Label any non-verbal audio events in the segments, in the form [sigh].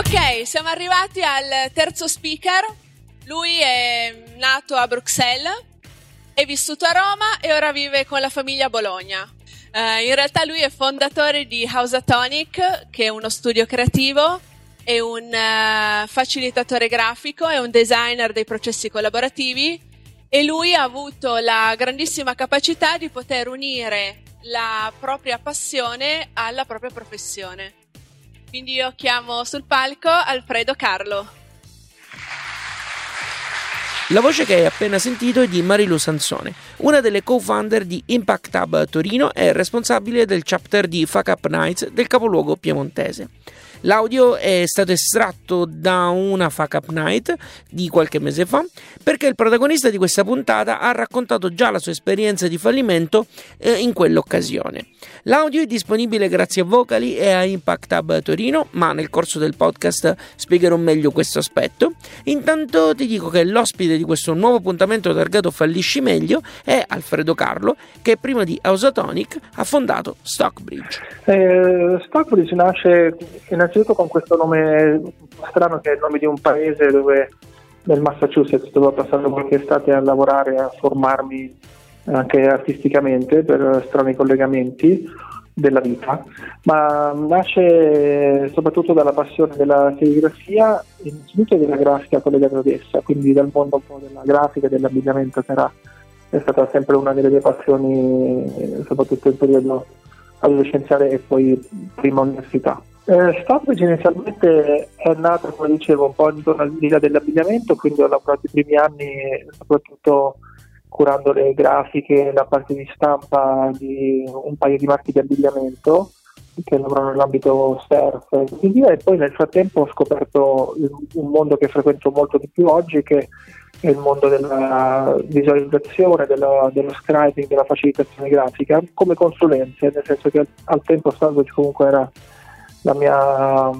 Ok, siamo arrivati al terzo speaker. Lui è nato a Bruxelles, è vissuto a Roma e ora vive con la famiglia a Bologna. Uh, in realtà lui è fondatore di Housatonic, che è uno studio creativo, è un uh, facilitatore grafico, è un designer dei processi collaborativi e lui ha avuto la grandissima capacità di poter unire la propria passione alla propria professione. Quindi io chiamo sul palco Alfredo Carlo. La voce che hai appena sentito è di Marilu Sansone, una delle co-founder di Impact Hub Torino e responsabile del chapter di Fuck Up Nights del capoluogo piemontese. L'audio è stato estratto da una Fuck Up Night di qualche mese fa perché il protagonista di questa puntata ha raccontato già la sua esperienza di fallimento eh, in quell'occasione. L'audio è disponibile grazie a Vocali e a Impact Hub Torino, ma nel corso del podcast spiegherò meglio questo aspetto. Intanto ti dico che l'ospite di questo nuovo appuntamento targato Fallisci Meglio è Alfredo Carlo, che prima di Ausatonic ha fondato Stockbridge. Eh, Stockbridge nasce innanzitutto con questo nome strano che è il nome di un paese dove nel Massachusetts dove ho passato qualche estate a lavorare, a formarmi anche artisticamente per strani collegamenti della vita, ma nasce soprattutto dalla passione della serigrafia e innanzitutto della grafica collegata ad essa, quindi dal mondo un po' della grafica e dell'abbigliamento che era, è stata sempre una delle mie passioni, soprattutto in periodo adolescenziale e poi prima università. Eh, Stoppage inizialmente è nato, come dicevo, un po' intorno all'idea dell'abbigliamento, quindi ho lavorato i primi anni soprattutto curando le grafiche, la parte di stampa di un paio di marchi di abbigliamento che lavorano nell'ambito surf e così via. E poi nel frattempo ho scoperto un mondo che frequento molto di più oggi che è il mondo della visualizzazione, della, dello scribing, della facilitazione grafica come consulenze, nel senso che al, tempo Sandwich comunque era la mia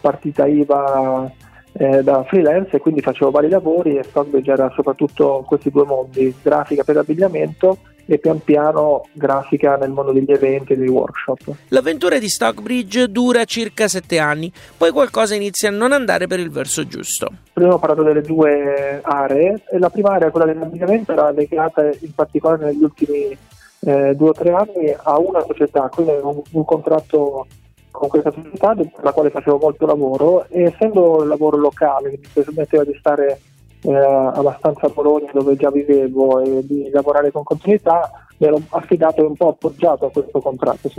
partita IVA eh, da freelance e quindi facevo vari lavori e Stockbridge era soprattutto questi due mondi, grafica per abbigliamento e pian piano grafica nel mondo degli eventi e dei workshop. L'avventura di Stockbridge dura circa sette anni, poi qualcosa inizia a non andare per il verso giusto. Prima ho parlato delle due aree e la prima area, quella dell'abbigliamento, era legata in particolare negli ultimi eh, due o tre anni a una società, quindi un, un contratto con questa società per la quale facevo molto lavoro e essendo un lavoro locale che mi permetteva di stare eh, abbastanza a Bologna dove già vivevo e di lavorare con continuità mi ero affidato e un po' appoggiato a questo contratto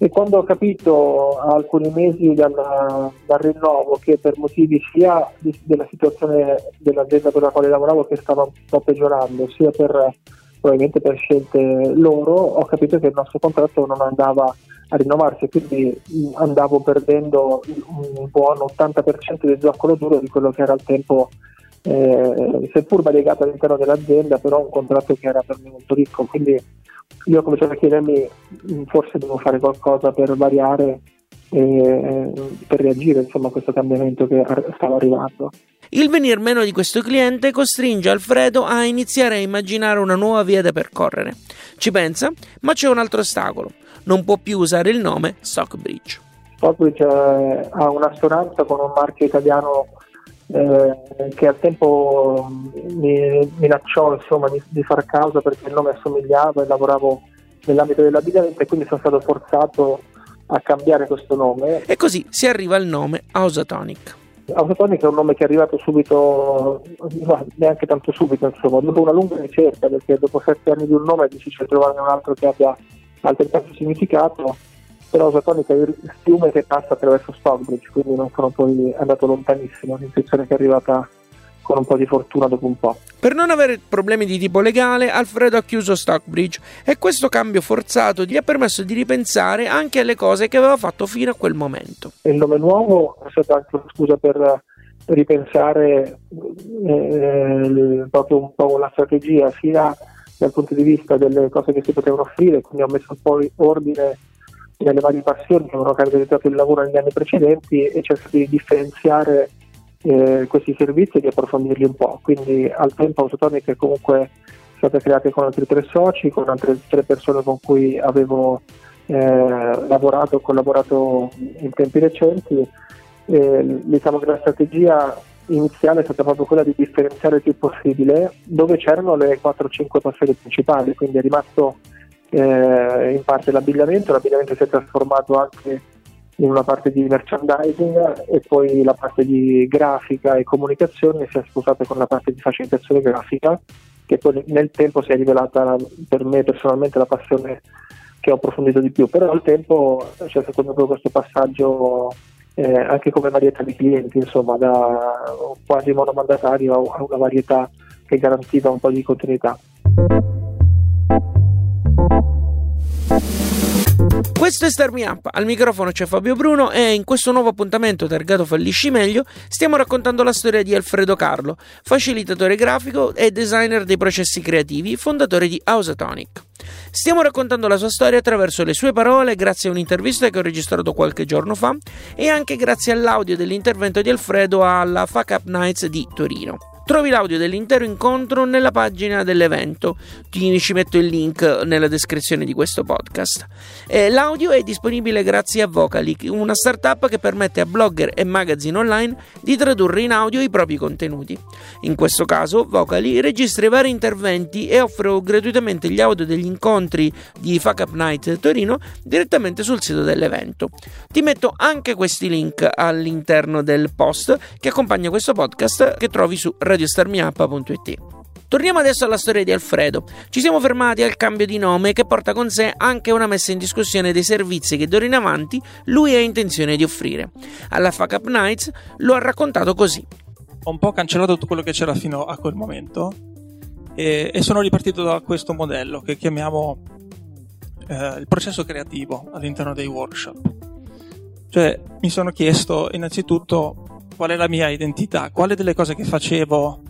e quando ho capito a alcuni mesi dal, dal rinnovo che per motivi sia di, della situazione dell'azienda per la quale lavoravo che stava un po' peggiorando sia per probabilmente per scelte loro ho capito che il nostro contratto non andava a rinnovarsi e quindi andavo perdendo un buon 80% del zoccolo duro di quello che era al tempo eh, seppur variegato all'interno dell'azienda però un contratto che era per me molto ricco quindi io ho cominciato a chiedermi forse devo fare qualcosa per variare e per reagire insomma, a questo cambiamento che stava arrivando. Il venir meno di questo cliente costringe Alfredo a iniziare a immaginare una nuova via da percorrere. Ci pensa, ma c'è un altro ostacolo non può più usare il nome Stockbridge. Stockbridge eh, ha un'assonanza con un marchio italiano eh, che al tempo mi minacciò insomma, di, di, far causa perché il nome assomigliava e lavoravo nell'ambito dell'abbigliamento e quindi sono stato forzato a cambiare questo nome. E così si arriva al nome Ausatonic. Ausatonic è un nome che è arrivato subito, neanche tanto subito, insomma, dopo una lunga ricerca, perché dopo sette anni di un nome è difficile trovare un altro che abbia altrettanto significato, però Satonica è il fiume che passa attraverso Stockbridge, quindi non sono poi andato lontanissimo, l'intuizione che è arrivata con un po' di fortuna dopo un po'. Per non avere problemi di tipo legale, Alfredo ha chiuso Stockbridge e questo cambio forzato gli ha permesso di ripensare anche alle cose che aveva fatto fino a quel momento. Il nome nuovo è stata anche una scusa per ripensare eh, proprio un po' la strategia sia dal punto di vista delle cose che si potevano offrire, quindi ho messo un po' ordine nelle varie passioni che avevano caratterizzato il lavoro negli anni precedenti e cercato di differenziare eh, questi servizi e di approfondirli un po'. Quindi al tempo Autotonic è comunque stata creata con altri tre soci, con altre tre persone con cui avevo eh, lavorato collaborato in tempi recenti. Eh, diciamo che la strategia iniziale è stata proprio quella di differenziare il più possibile dove c'erano le 4-5 passioni principali, quindi è rimasto eh, in parte l'abbigliamento, l'abbigliamento si è trasformato anche in una parte di merchandising e poi la parte di grafica e comunicazione si è sposata con la parte di facilitazione grafica che poi nel tempo si è rivelata per me personalmente la passione che ho approfondito di più, però al tempo c'è stato proprio questo passaggio eh, anche come varietà di clienti, insomma da quasi monomandatario a una varietà che garantiva un po' di continuità. Questo è Star Me Up, al microfono c'è Fabio Bruno e in questo nuovo appuntamento targato Fallisci Meglio stiamo raccontando la storia di Alfredo Carlo, facilitatore grafico e designer dei processi creativi, fondatore di Ausatonic. Stiamo raccontando la sua storia attraverso le sue parole, grazie a un'intervista che ho registrato qualche giorno fa e anche grazie all'audio dell'intervento di Alfredo alla Fuck Up Nights di Torino. Trovi l'audio dell'intero incontro nella pagina dell'evento, Ti, ci metto il link nella descrizione di questo podcast. E l'audio è disponibile grazie a Vocally, una startup che permette a blogger e magazine online di tradurre in audio i propri contenuti. In questo caso Vocally registra i vari interventi e offre gratuitamente gli audio degli incontri di Fuck Up Night Torino direttamente sul sito dell'evento. Ti metto anche questi link all'interno del post che accompagna questo podcast che trovi su Radio radiostarmiup.it. Torniamo adesso alla storia di Alfredo. Ci siamo fermati al cambio di nome che porta con sé anche una messa in discussione dei servizi che d'ora in avanti lui ha intenzione di offrire. Alla Fuck Up Nights lo ha raccontato così. Ho un po' cancellato tutto quello che c'era fino a quel momento e, e sono ripartito da questo modello che chiamiamo eh, il processo creativo all'interno dei workshop. Cioè mi sono chiesto innanzitutto qual è la mia identità, quale delle cose che facevo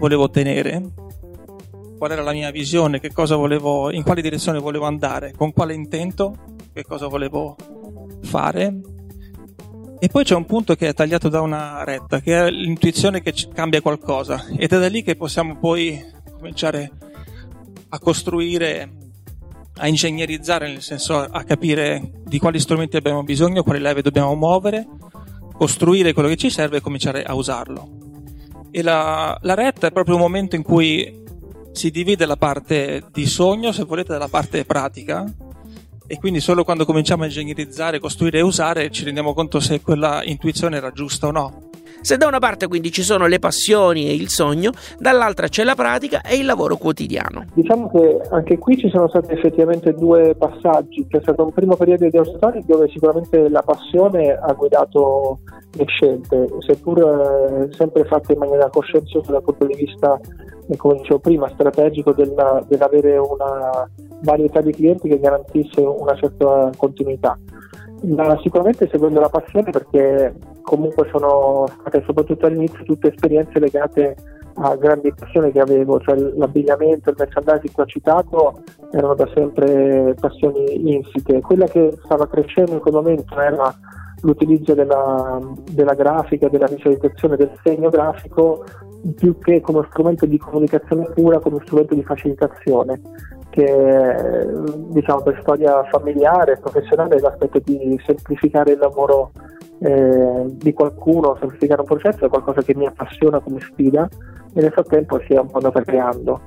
volevo ottenere, qual era la mia visione, volevo, in quale direzione volevo andare, con quale intento, che cosa volevo fare. E poi c'è un punto che è tagliato da una retta, che è l'intuizione che cambia qualcosa, ed è da lì che possiamo poi cominciare a costruire, a ingegnerizzare, nel senso a capire di quali strumenti abbiamo bisogno, quali leve dobbiamo muovere, costruire quello che ci serve e cominciare a usarlo. E la, la retta è proprio un momento in cui si divide la parte di sogno, se volete, dalla parte pratica, e quindi solo quando cominciamo a ingegnerizzare, costruire e usare ci rendiamo conto se quella intuizione era giusta o no. Se da una parte quindi ci sono le passioni e il sogno, dall'altra c'è la pratica e il lavoro quotidiano. Diciamo che anche qui ci sono stati effettivamente due passaggi. C'è stato un primo periodo di Australia dove sicuramente la passione ha guidato le scelte, seppur eh, sempre fatte in maniera coscienziosa dal punto di vista, eh, come dicevo prima, strategico della, dell'avere una varietà di clienti che garantisse una certa continuità. Ma sicuramente seguendo la passione perché comunque sono state soprattutto all'inizio tutte esperienze legate a grandi passioni che avevo, cioè l'abbigliamento, il merchandising che ho citato erano da sempre passioni insite. Quella che stava crescendo in quel momento era l'utilizzo della, della grafica, della visualizzazione del segno grafico più che come strumento di comunicazione pura, come strumento di facilitazione che diciamo per storia familiare e professionale l'aspetto di semplificare il lavoro eh, di qualcuno, semplificare un processo è qualcosa che mi appassiona come sfida e nel frattempo si è un po' andata creando.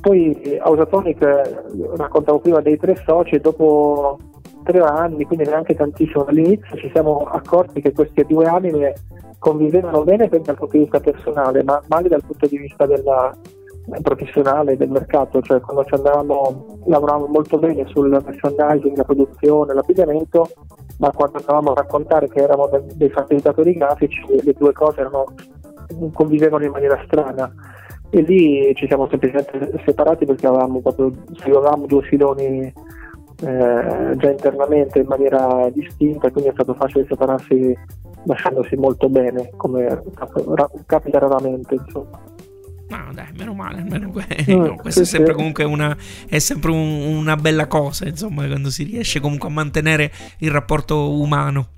Poi Ausatonic, raccontavo prima dei tre soci dopo tre anni, quindi neanche tantissimo all'inizio, ci siamo accorti che queste due anime convivevano bene dal punto di vista personale, ma male dal punto di vista della, professionale del mercato, cioè quando ci andavamo lavoravamo molto bene sul merchandising, la produzione, l'abbigliamento, ma quando andavamo a raccontare che eravamo dei facilitatori grafici le due cose erano convivevano in maniera strana. E lì ci siamo semplicemente separati perché avevamo proprio avevamo due filoni eh, già internamente in maniera distinta quindi è stato facile separarsi lasciandosi molto bene come capita raramente insomma No, dai, meno male, almeno [laughs] no, questo è sempre comunque una, è sempre un, una bella cosa, insomma, quando si riesce comunque a mantenere il rapporto umano.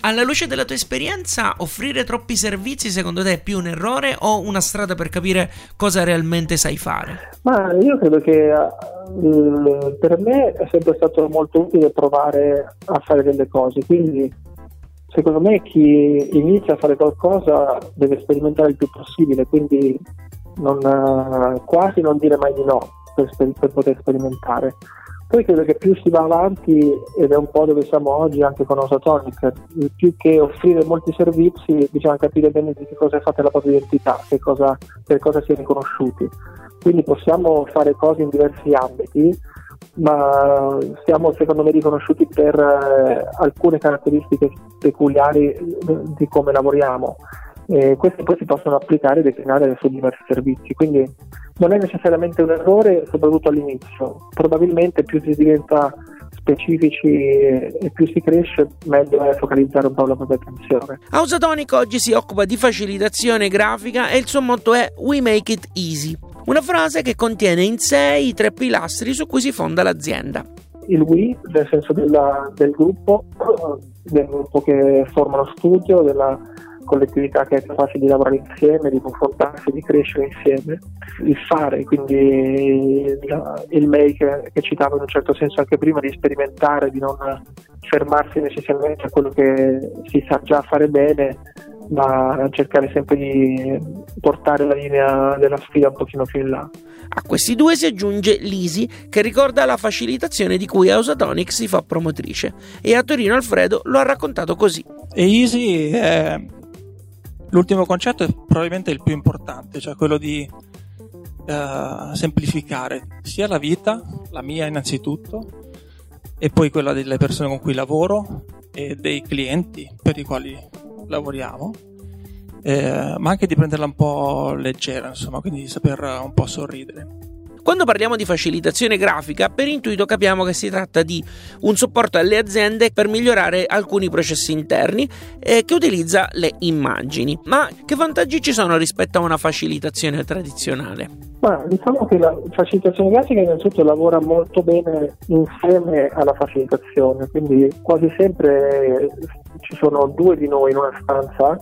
Alla luce della tua esperienza, offrire troppi servizi secondo te è più un errore o una strada per capire cosa realmente sai fare? Ma io credo che uh, per me è sempre stato molto utile provare a fare delle cose, quindi secondo me chi inizia a fare qualcosa deve sperimentare il più possibile, quindi non, eh, quasi non dire mai di no per, per, poter sperimentare. Poi credo che più si va avanti, ed è un po' dove siamo oggi anche con Osatonic, più che offrire molti servizi bisogna capire bene di che cosa è fatta la propria identità, cosa, per cosa si è riconosciuti. Quindi possiamo fare cose in diversi ambiti, ma siamo secondo me riconosciuti per eh, alcune caratteristiche peculiari eh, di come lavoriamo. E queste poi si possono applicare e declinare su diversi servizi, quindi non è necessariamente un errore, soprattutto all'inizio. Probabilmente più si diventa specifici e più si cresce, meglio è focalizzare un po' la propria attenzione. Ausatonic oggi si occupa di facilitazione grafica e il suo motto è We Make It Easy. Una frase che contiene in sé i tre pilastri su cui si fonda l'azienda. Il we, nel senso della, del gruppo, [clears throat] del gruppo che forma lo studio, della collettività che è capace di lavorare insieme, di confrontarsi, di crescere insieme. Il fare, quindi il make che citavo in un certo senso anche prima, di sperimentare, di non fermarsi necessariamente a quello che si sa già fare bene, ma cercare sempre di portare la linea della sfida un pochino più in là. A questi due si aggiunge l'Easy, che ricorda la facilitazione di cui Ausatonic si fa promotrice. E a Torino Alfredo lo ha raccontato così. E Easy è l'ultimo concetto è probabilmente il più importante, cioè quello di uh, semplificare sia la vita, la mia innanzitutto, e poi quella delle persone con cui lavoro e dei clienti per i quali lavoriamo, eh, ma anche di prenderla un po' leggera, insomma, quindi di saper un po' sorridere. Quando parliamo di facilitazione grafica, per intuito capiamo che si tratta di un supporto alle aziende per migliorare alcuni processi interni eh, che utilizza le immagini. Ma che vantaggi ci sono rispetto a una facilitazione tradizionale? Ma diciamo che la facilitazione grafica innanzitutto lavora molto bene insieme alla facilitazione, quindi quasi sempre ci sono due di noi in una stanza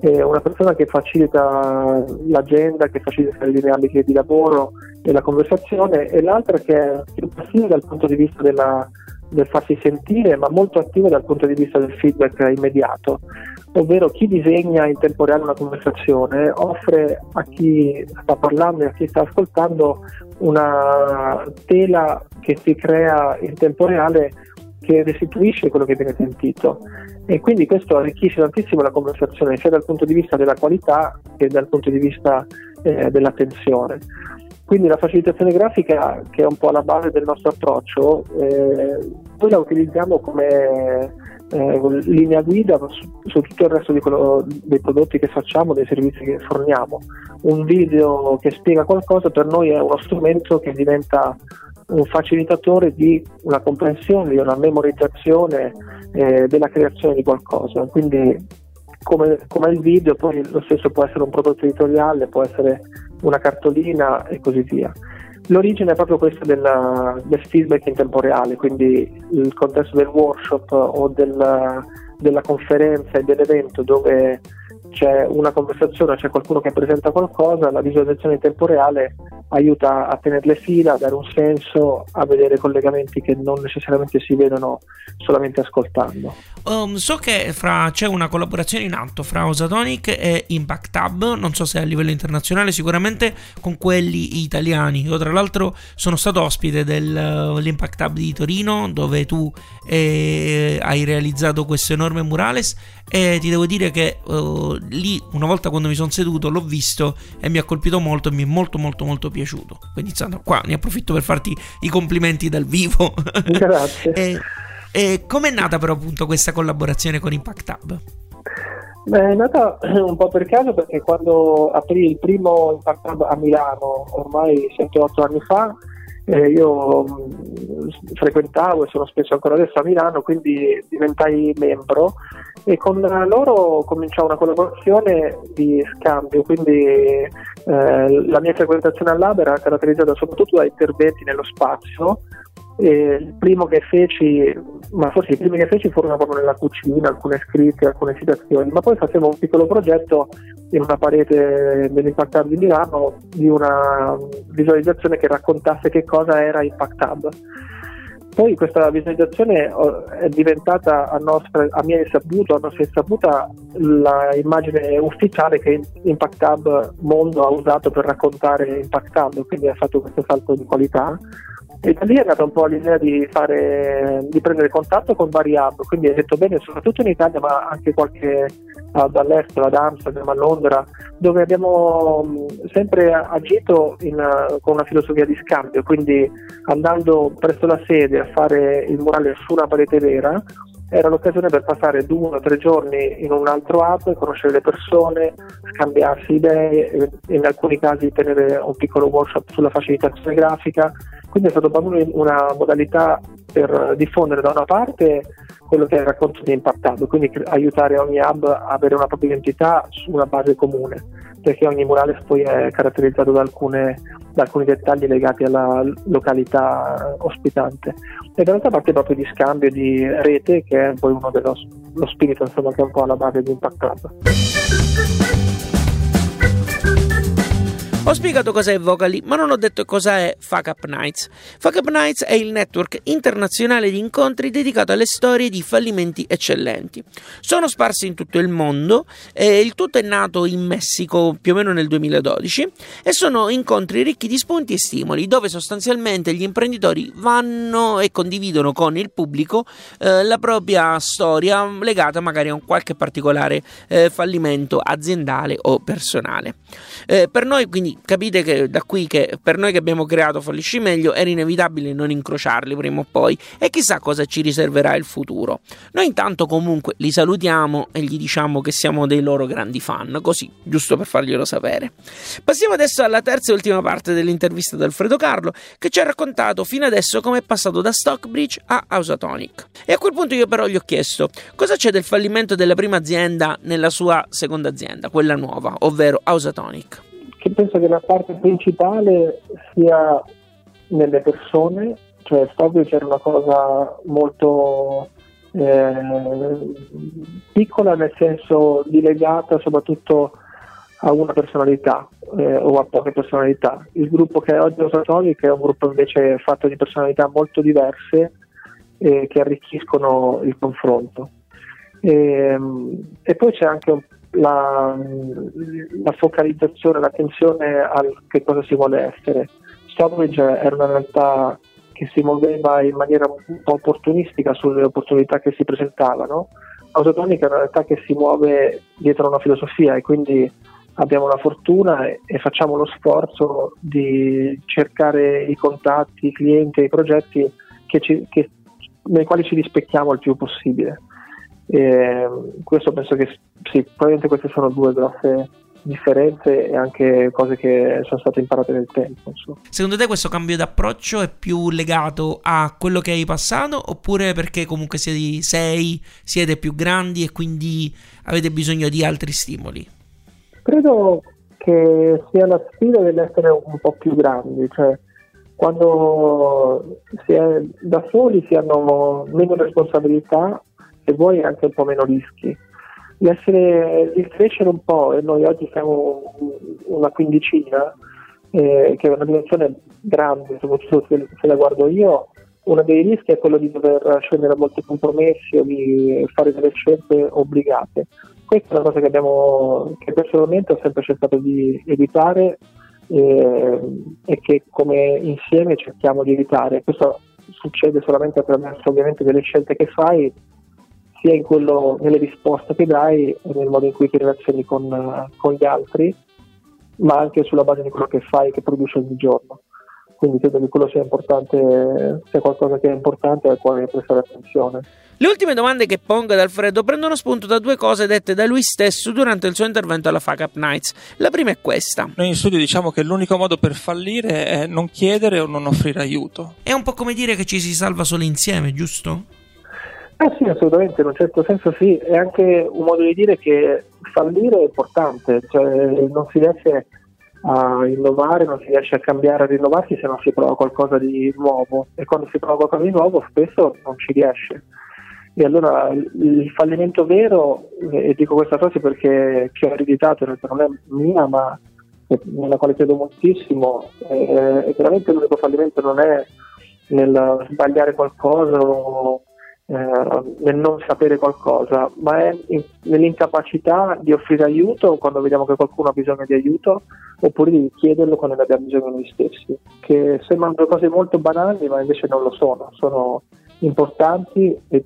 eh, una persona che facilita l'agenda, che facilita gli ambiti di lavoro e la conversazione e l'altra che è più passiva dal punto di vista della, del farsi sentire ma molto attiva dal punto di vista del feedback immediato, ovvero chi disegna in tempo reale una conversazione offre a chi sta parlando e a chi sta ascoltando una tela che si crea in tempo reale che restituisce quello che viene sentito e quindi questo arricchisce tantissimo la conversazione sia dal punto di vista della qualità che dal punto di vista eh, dell'attenzione. Quindi la facilitazione grafica, che è un po' la base del nostro approccio, eh, noi la utilizziamo come eh, linea guida su, su, tutto il resto quello, dei prodotti che facciamo, dei servizi che forniamo. Un video che spiega qualcosa per noi è uno strumento che diventa un facilitatore di una comprensione, di una memorizzazione eh, della creazione di qualcosa. Quindi come, come, il video, poi lo stesso può essere un prodotto editoriale, può essere una cartolina e così via. L'origine è proprio questa della, del feedback in tempo reale, quindi il contesto del workshop o del, della conferenza e dell'evento dove c'è una conversazione, c'è qualcuno che presenta qualcosa, la visualizzazione in tempo reale aiuta a tenerle fila, a dare un senso, a vedere collegamenti che non necessariamente si vedono solamente ascoltando. Um, so che fra, c'è una collaborazione in atto fra Osatonic e Impact Hub, non so se a livello internazionale, sicuramente con quelli italiani. Io tra l'altro sono stato ospite dell'Impact Hub di Torino dove tu eh, hai realizzato questo enorme murales e ti devo dire che uh, lì una volta quando mi sono seduto l'ho visto e mi ha colpito molto e mi è molto molto molto piaciuto. Quindi insomma, qua ne approfitto per farti i complimenti dal vivo. [laughs] Grazie. e, e com'è nata però appunto questa collaborazione con Impact Hub? Beh, è nata un po' per caso perché quando aprì il primo Impact Hub a Milano, ormai 7-8 anni fa, eh, io mh, frequentavo e sono spesso ancora adesso a Milano, quindi diventai membro e con loro cominciò una collaborazione di scambio, quindi eh, la mia frequentazione al lab era caratterizzata soprattutto da interventi nello spazio il primo che feci, ma forse i primi che feci furono proprio nella cucina, alcune scritte, alcune citazioni, ma poi facevo un piccolo progetto in una parete dell'Impact Hub di Milano di una visualizzazione che raccontasse che cosa era Impact Hub. Poi questa visualizzazione oh, è diventata a, nostra, a mia insaputa, a nostra insaputa, l'immagine ufficiale che Impact Hub Mondo ha usato per raccontare Impact Hub, quindi ha fatto questo salto di qualità e da lì è nata un po' l'idea di, fare, di prendere contatto con vari hub, quindi hai detto bene, soprattutto in Italia, ma anche qualche hub ad Amsterdam, a Londra, dove abbiamo sempre agito in, con una filosofia di scambio, quindi andando presso la sede a fare il murale su una parete vera, era l'occasione per passare due o tre giorni in un altro hub, conoscere le persone, scambiarsi idee, e in alcuni casi tenere un piccolo workshop sulla facilitazione grafica. Quindi è stata proprio una modalità per diffondere da una parte quello che è il racconto di Impact quindi aiutare ogni hub a avere una propria identità su una base comune, perché ogni murales poi è caratterizzato da, alcune, da alcuni dettagli legati alla località ospitante. E dall'altra parte proprio di scambio di rete, che è poi uno dello spirito insomma, che è un po' alla base di Impact Hub. Ho spiegato cos'è Vocally, ma non ho detto cosa è Fuck Up Nights. Fuck Up Nights è il network internazionale di incontri dedicato alle storie di fallimenti eccellenti. Sono sparsi in tutto il mondo, eh, il tutto è nato in Messico più o meno nel 2012 e sono incontri ricchi di spunti e stimoli dove sostanzialmente gli imprenditori vanno e condividono con il pubblico eh, la propria storia legata magari a un qualche particolare eh, fallimento aziendale o personale. Eh, per noi quindi capite che da qui che per noi che abbiamo creato Fallisci Meglio era inevitabile non incrociarli prima o poi e chissà cosa ci riserverà il futuro. Noi intanto comunque li salutiamo e gli diciamo che siamo dei loro grandi fan, così, giusto per farglielo sapere. Passiamo adesso alla terza e ultima parte dell'intervista di Alfredo Carlo che ci ha raccontato fino adesso come è passato da Stockbridge a Ausatonic. E a quel punto io però gli ho chiesto cosa c'è del fallimento della prima azienda nella sua seconda azienda, quella nuova, ovvero Ausatonic che penso che la parte principale sia nelle persone, cioè proprio c'era una cosa molto eh, piccola nel senso di legata soprattutto a una personalità eh, o a poche personalità. Il gruppo che è oggi Osatonic è un gruppo invece fatto di personalità molto diverse eh, che arricchiscono il confronto. E, ehm, e poi c'è anche un la, la focalizzazione, l'attenzione a che cosa si vuole essere. Stonebridge era una realtà che si muoveva in maniera un po' opportunistica sulle opportunità che si presentavano. Autotonica è una realtà che si muove dietro una filosofia e quindi abbiamo la fortuna e, e facciamo lo sforzo di cercare i contatti, i clienti e i progetti che ci, che, nei quali ci rispecchiamo il più possibile. E questo penso che sì, probabilmente queste sono due grosse differenze e anche cose che sono state imparate nel tempo. Insomma. Secondo te questo cambio d'approccio è più legato a quello che hai passato oppure perché comunque siete sei, siete più grandi e quindi avete bisogno di altri stimoli? Credo che sia la sfida dell'essere un po' più grandi, cioè quando si è da soli si hanno meno responsabilità se vuoi anche un po' meno rischi. L'essere, il crescere un po', e noi oggi siamo una quindicina, eh, che è una dimensione grande, soprattutto se, se la guardo io, uno dei rischi è quello di dover scendere a molti compromessi o di fare delle scelte obbligate. Questa è una cosa che, abbiamo, che personalmente ho sempre cercato di evitare eh, e che come insieme cerchiamo di evitare. Questo succede solamente attraverso ovviamente delle scelte che fai sia quello, nelle risposte che dai e nel modo in cui ti relazioni con, con, gli altri, ma anche sulla base di quello che fai, che produci ogni giorno. quindi credo che quello sia importante, sia qualcosa che è importante al quale prestare attenzione. Le ultime domande che pongo ad Alfredo prendono spunto da due cose dette da lui stesso durante il suo intervento alla Fuck Up Nights. La prima è questa. Noi in studio diciamo che l'unico modo per fallire è non chiedere o non offrire aiuto. È un po' come dire che ci si salva solo insieme, giusto? Eh sì, assolutamente, in un certo senso sì, è anche un modo di dire che fallire è importante, cioè non si riesce a innovare, non si riesce a cambiare, a rinnovarsi se non si prova qualcosa di nuovo e quando si prova qualcosa di nuovo spesso non ci riesce. E allora il fallimento vero, e dico questa frase perché che ho ereditato, in realtà non è mia, ma nella quale credo moltissimo, è veramente l'unico fallimento non è nel sbagliare qualcosa o eh, nel non sapere qualcosa, ma è in, nell'incapacità di offrire aiuto quando vediamo che qualcuno ha bisogno di aiuto oppure di chiederlo quando ne abbiamo bisogno noi stessi, che sembrano cose molto banali ma invece non lo sono, sono importanti e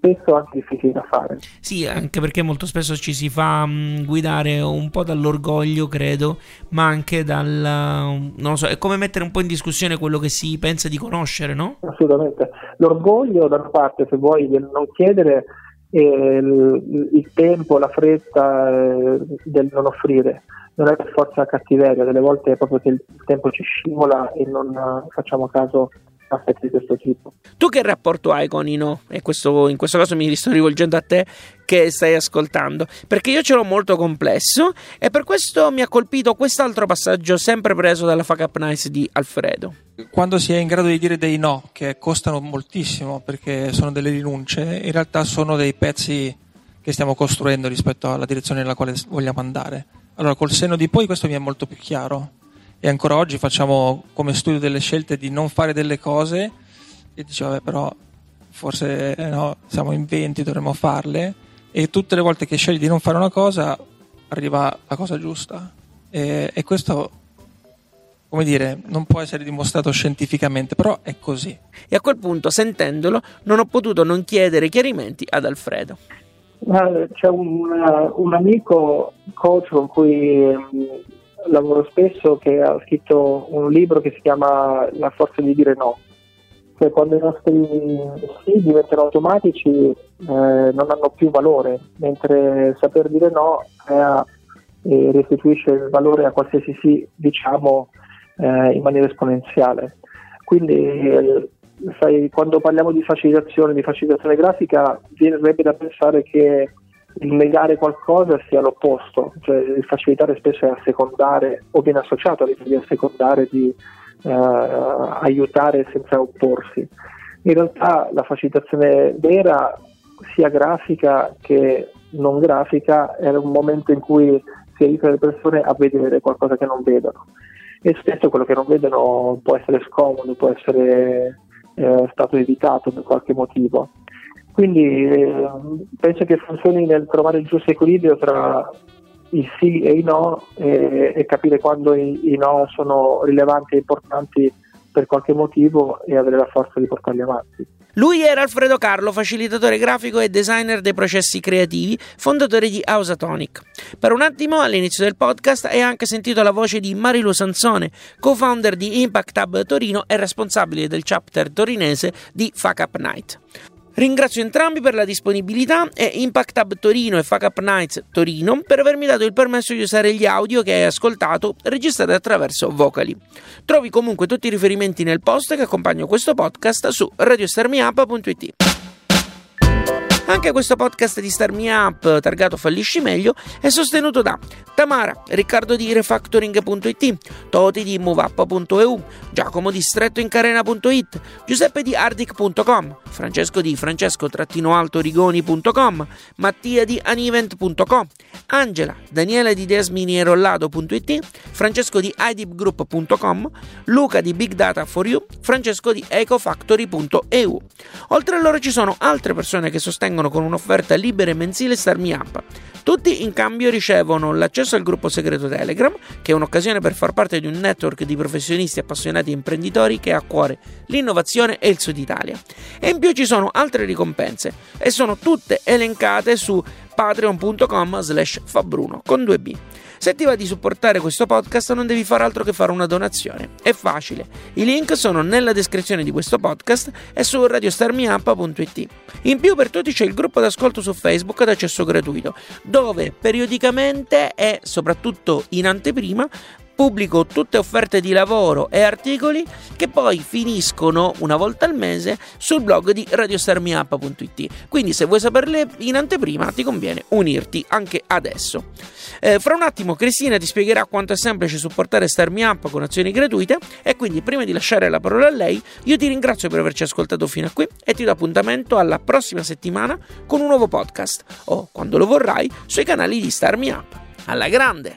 spesso anche difficili da fare. Sì, anche perché molto spesso ci si fa um, guidare un po' dall'orgoglio, credo, ma anche dal... non lo so, è come mettere un po' in discussione quello che si pensa di conoscere, no? Assolutamente. L'orgoglio da una parte, se vuoi, del non chiedere eh, il, il, tempo, la fretta eh, del non offrire. Non è per forza cattiveria, delle volte è proprio che il tempo ci scivola e non uh, facciamo caso aspetti di questo tipo. Tu che rapporto hai con Ino? E questo, in questo caso mi sto rivolgendo a te che stai ascoltando, perché io ce l'ho molto complesso e per questo mi ha colpito quest'altro passaggio sempre preso dalla Fuck Up Nice di Alfredo. Quando si è in grado di dire dei no, che costano moltissimo perché sono delle rinunce, in realtà sono dei pezzi che stiamo costruendo rispetto alla direzione nella quale vogliamo andare. Allora, col senno di poi questo mi è molto più chiaro e ancora oggi facciamo come studio delle scelte di non fare delle cose e dici vabbè però forse eh, no, siamo in 20, dovremmo farle e tutte le volte che scegli di non fare una cosa arriva la cosa giusta e, e questo come dire, non può essere dimostrato scientificamente, però è così. E a quel punto, sentendolo, non ho potuto non chiedere chiarimenti ad Alfredo. C'è un, un amico coach con cui lavoro spesso che ha scritto un libro che si chiama La forza di dire no. Cioè quando i nostri sì diventano automatici eh, non hanno più valore, mentre saper dire no crea e restituisce il valore a qualsiasi sì diciamo eh, in maniera esponenziale. Quindi eh, sai, quando parliamo di facilitazione, di facilitazione grafica, viene da pensare che il negare qualcosa sia l'opposto, cioè il facilitare spesso è assecondare o viene associato all'idea di assecondare, di eh, aiutare senza opporsi. In realtà la facilitazione vera, sia grafica che non grafica, è un momento in cui si aiuta le persone a vedere qualcosa che non vedono. E spesso quello che non vedono può essere scomodo, può essere eh, stato evitato per qualche motivo. Quindi eh, penso che funzioni nel trovare il giusto equilibrio tra i sì e i no e, e capire quando i, i, no sono rilevanti e importanti per qualche motivo e avere la forza di portarli avanti. Lui era Alfredo Carlo, facilitatore grafico e designer dei processi creativi, fondatore di Ausatonic. Per un attimo, all'inizio del podcast, hai anche sentito la voce di Marilu Sansone, co-founder di Impact Hub Torino e responsabile del chapter torinese di Fuck Up Night. Ringrazio entrambi per la disponibilità e Impact Hub Torino e Fuck Up Nights Torino per avermi dato il permesso di usare gli audio che hai ascoltato registrati attraverso Vocali. Trovi comunque tutti i riferimenti nel post che accompagna questo podcast su radiostarmiup.it. Anche questo podcast di Star Me Up, targato Fallisci Meglio, è sostenuto da Tamara, Riccardo di Refactoring.it, Toti di MoveUp.eu, Giacomo di StrettoIncarena.it, Giuseppe di Ardic.com, Francesco di Francesco-altorigoni.com, Mattia di Anivent.com, Angela, Daniele di Desminierollado.it, Francesco di idipgroup.com, Luca di Big Data for You, Francesco di ecofactory.eu. Oltre a loro ci sono altre persone che sostengono vengono con un'offerta libera e mensile Star Me Up. Tutti in cambio ricevono l'accesso al gruppo segreto Telegram, che è un'occasione per far parte di un network di professionisti appassionati e imprenditori che ha a cuore l'innovazione e il Sud Italia. E in più ci sono altre ricompense e sono tutte elencate su patreon.com slash fabbruno con 2b. Se ti va di supportare questo podcast non devi fare altro che fare una donazione. È facile. I link sono nella descrizione di questo podcast e su radiostarmiup.it. In più per tutti c'è il gruppo d'ascolto su Facebook ad accesso gratuito, dove periodicamente e soprattutto in anteprima pubblico tutte offerte di lavoro e articoli che poi finiscono una volta al mese sul blog di radiostarmiup.it. Quindi se vuoi saperle in anteprima ti conviene unirti anche adesso. Eh, fra un attimo Cristina ti spiegherà quanto è semplice supportare Starmi con azioni gratuite e quindi prima di lasciare la parola a lei io ti ringrazio per averci ascoltato fino a qui e ti do appuntamento alla prossima settimana con un nuovo podcast o quando lo vorrai sui canali di Starmi. Alla grande!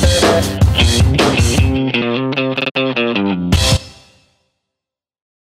Thank you.